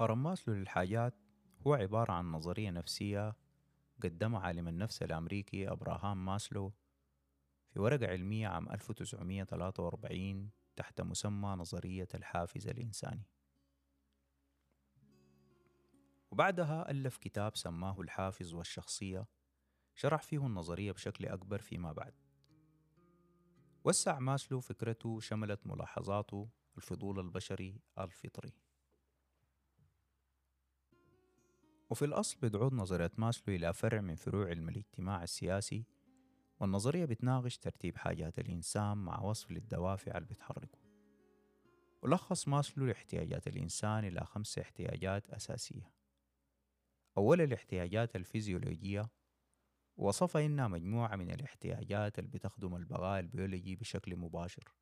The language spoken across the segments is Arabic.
هرم ماسلو للحاجات هو عبارة عن نظرية نفسية قدمها عالم النفس الأمريكي أبراهام ماسلو في ورقة علمية عام 1943 تحت مسمى نظرية الحافز الإنساني. وبعدها ألف كتاب سماه الحافز والشخصية شرح فيه النظرية بشكل أكبر فيما بعد. وسع ماسلو فكرته شملت ملاحظاته الفضول البشري الفطري. وفي الأصل بتعود نظرية ماسلو إلى فرع من فروع علم الاجتماع السياسي والنظرية بتناقش ترتيب حاجات الإنسان مع وصف للدوافع اللي بتحركه. ولخص ماسلو لاحتياجات الإنسان إلى خمس احتياجات أساسية. أول الاحتياجات الفيزيولوجية. وصفها إنها مجموعة من الاحتياجات اللي بتخدم البقاء البيولوجي بشكل مباشر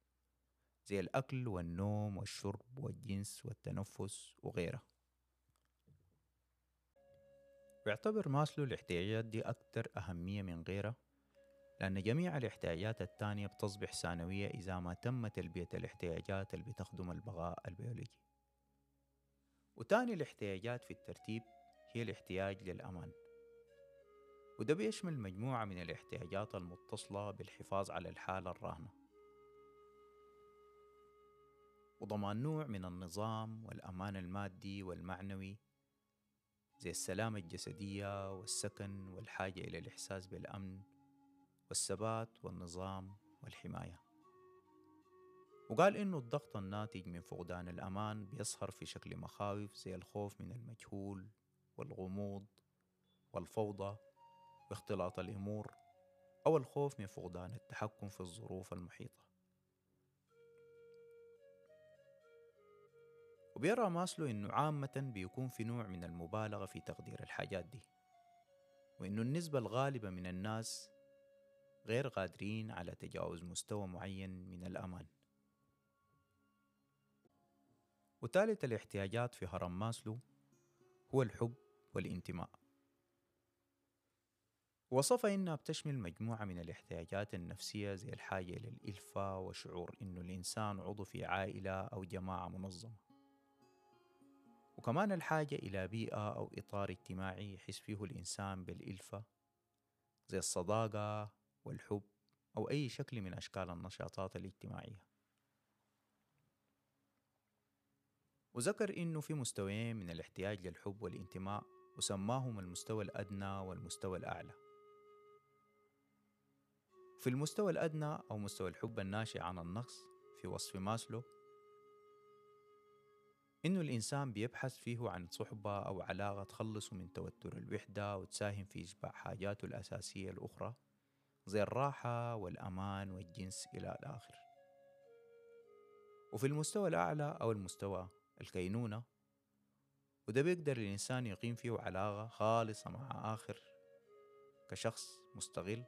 زي الأكل والنوم والشرب والجنس والتنفس وغيرها. بيعتبر ماسلو الاحتياجات دي أكثر أهمية من غيرها لأن جميع الاحتياجات التانية بتصبح ثانوية إذا ما تم تلبية الاحتياجات اللي بتخدم البقاء البيولوجي. وتاني الاحتياجات في الترتيب هي الاحتياج للأمان. وده بيشمل مجموعة من الاحتياجات المتصلة بالحفاظ على الحالة الراهنة. وضمان نوع من النظام والأمان المادي والمعنوي زي السلامة الجسدية والسكن والحاجة إلى الإحساس بالأمن والثبات والنظام والحماية. وقال إنه الضغط الناتج من فقدان الأمان بيظهر في شكل مخاوف زي الخوف من المجهول والغموض والفوضى واختلاط الأمور أو الخوف من فقدان التحكم في الظروف المحيطة. وبيرى ماسلو إنه عامة بيكون في نوع من المبالغة في تقدير الحاجات دي. وإنه النسبة الغالبة من الناس غير قادرين على تجاوز مستوى معين من الأمان. وثالث الاحتياجات في هرم ماسلو هو الحب والانتماء. وصفها إنها بتشمل مجموعة من الاحتياجات النفسية زي الحاجة إلى الإلفة وشعور إنه الإنسان عضو في عائلة أو جماعة منظمة. وكمان الحاجة إلى بيئة أو إطار اجتماعي يحس فيه الإنسان بالإلفة زي الصداقة والحب أو أي شكل من أشكال النشاطات الاجتماعية. وذكر إنه في مستويين من الاحتياج للحب والانتماء وسماهم المستوى الأدنى والمستوى الأعلى. في المستوى الأدنى أو مستوى الحب الناشئ عن النقص في وصف ماسلو إنه الإنسان بيبحث فيه عن صحبة أو علاقة تخلصه من توتر الوحدة وتساهم في إشباع حاجاته الأساسية الأخرى زي الراحة والأمان والجنس إلى الآخر. وفي المستوى الأعلى أو المستوى الكينونة وده بيقدر الإنسان يقيم فيه علاقة خالصة مع آخر كشخص مستغل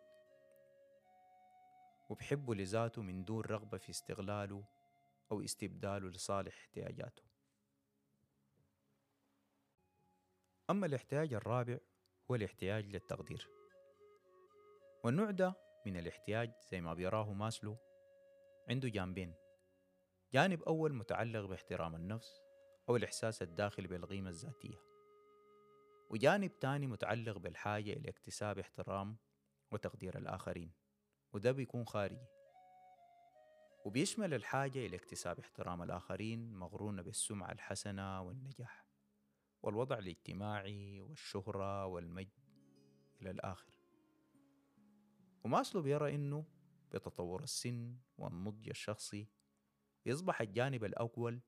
وبحبه لذاته من دون رغبة في استغلاله أو استبداله لصالح احتياجاته. أما الاحتياج الرابع هو الاحتياج للتقدير. والنوع ده من الاحتياج زي ما بيراه ماسلو عنده جانبين. جانب أول متعلق باحترام النفس أو الإحساس الداخلي بالقيمة الذاتية. وجانب تاني متعلق بالحاجة إلى اكتساب احترام وتقدير الآخرين وده بيكون خارجي. وبيشمل الحاجة إلى اكتساب احترام الآخرين مغرونة بالسمعة الحسنة والنجاح. والوضع الاجتماعي والشهرة والمجد إلى الآخر. وماسلو بيرى إنه بتطور السن والنضج الشخصي يصبح الجانب الأول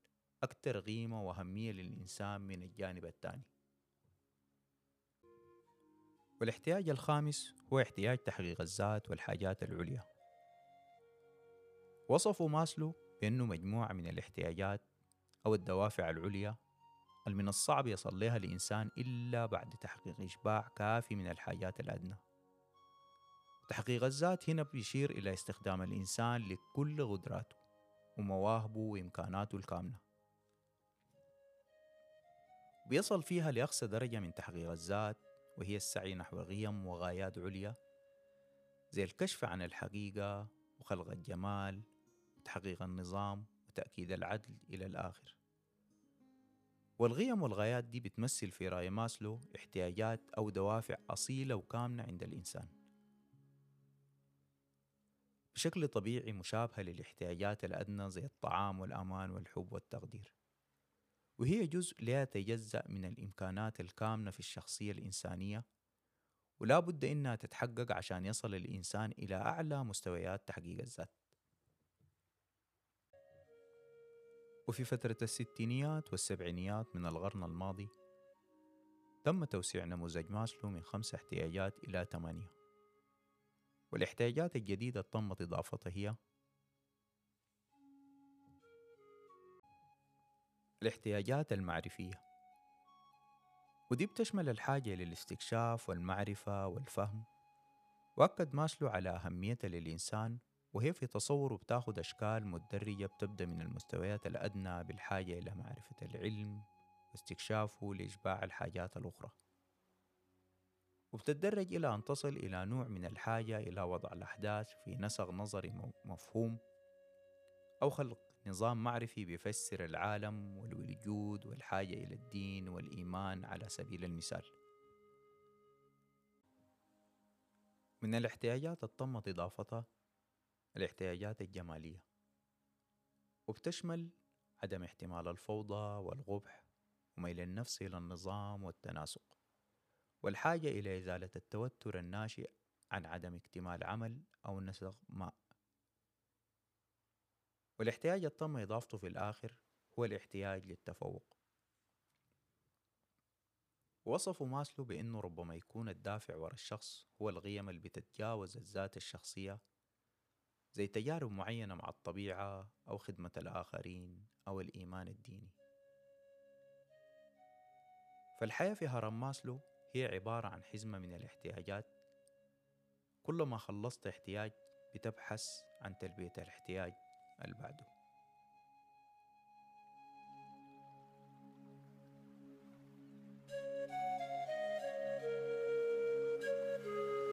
أكثر قيمة وأهمية للإنسان من الجانب الثاني. والاحتياج الخامس هو احتياج تحقيق الذات والحاجات العليا. وصفوا ماسلو بأنه مجموعة من الاحتياجات أو الدوافع العليا من الصعب يصل لها الإنسان إلا بعد تحقيق إشباع كافي من الحاجات الأدنى. تحقيق الذات هنا بيشير إلى استخدام الإنسان لكل قدراته ومواهبه وإمكاناته الكامنة. بيصل فيها لأقصى درجة من تحقيق الذات وهي السعي نحو قيم وغايات عليا زي الكشف عن الحقيقة وخلق الجمال وتحقيق النظام وتأكيد العدل إلى الآخر. والقيم والغايات دي بتمثل في رأي ماسلو احتياجات أو دوافع أصيلة وكامنة عند الإنسان. بشكل طبيعي مشابهة للاحتياجات الأدنى زي الطعام والأمان والحب والتقدير. وهي جزء لا يتجزأ من الإمكانات الكامنة في الشخصية الإنسانية ولا بد إنها تتحقق عشان يصل الإنسان إلى أعلى مستويات تحقيق الذات. وفي فترة الستينيات والسبعينيات من القرن الماضي تم توسيع نموذج ماسلو من خمس احتياجات إلى ثمانية. والإحتياجات الجديدة تمت إضافتها هي الإحتياجات المعرفية. ودي بتشمل الحاجة للاستكشاف والمعرفة والفهم وأكد ماسلو على أهميتها للإنسان وهي في تصوره بتاخد أشكال متدرجة بتبدأ من المستويات الأدنى بالحاجة إلى معرفة العلم واستكشافه لإشباع الحاجات الأخرى. وبتتدرج إلى أن تصل إلى نوع من الحاجة إلى وضع الأحداث في نسق نظري مفهوم أو خلق نظام معرفي بيفسر العالم والوجود والحاجة إلى الدين والإيمان على سبيل المثال. من الاحتياجات التمت إضافتها الاحتياجات الجمالية. وبتشمل عدم احتمال الفوضى والقبح وميل النفس إلى النظام والتناسق والحاجة إلى إزالة التوتر الناشئ عن عدم اكتمال عمل أو نسق ما والاحتياج التم إضافته في الآخر هو الاحتياج للتفوق. وصفوا ماسلو بأنه ربما يكون الدافع وراء الشخص هو القيم اللي بتتجاوز الذات الشخصية زي تجارب معينة مع الطبيعة أو خدمة الآخرين أو الإيمان الديني. فالحياة في هرم ماسلو هي عبارة عن حزمة من الاحتياجات. كلما خلصت احتياج بتبحث عن تلبية الاحتياج اللي بعده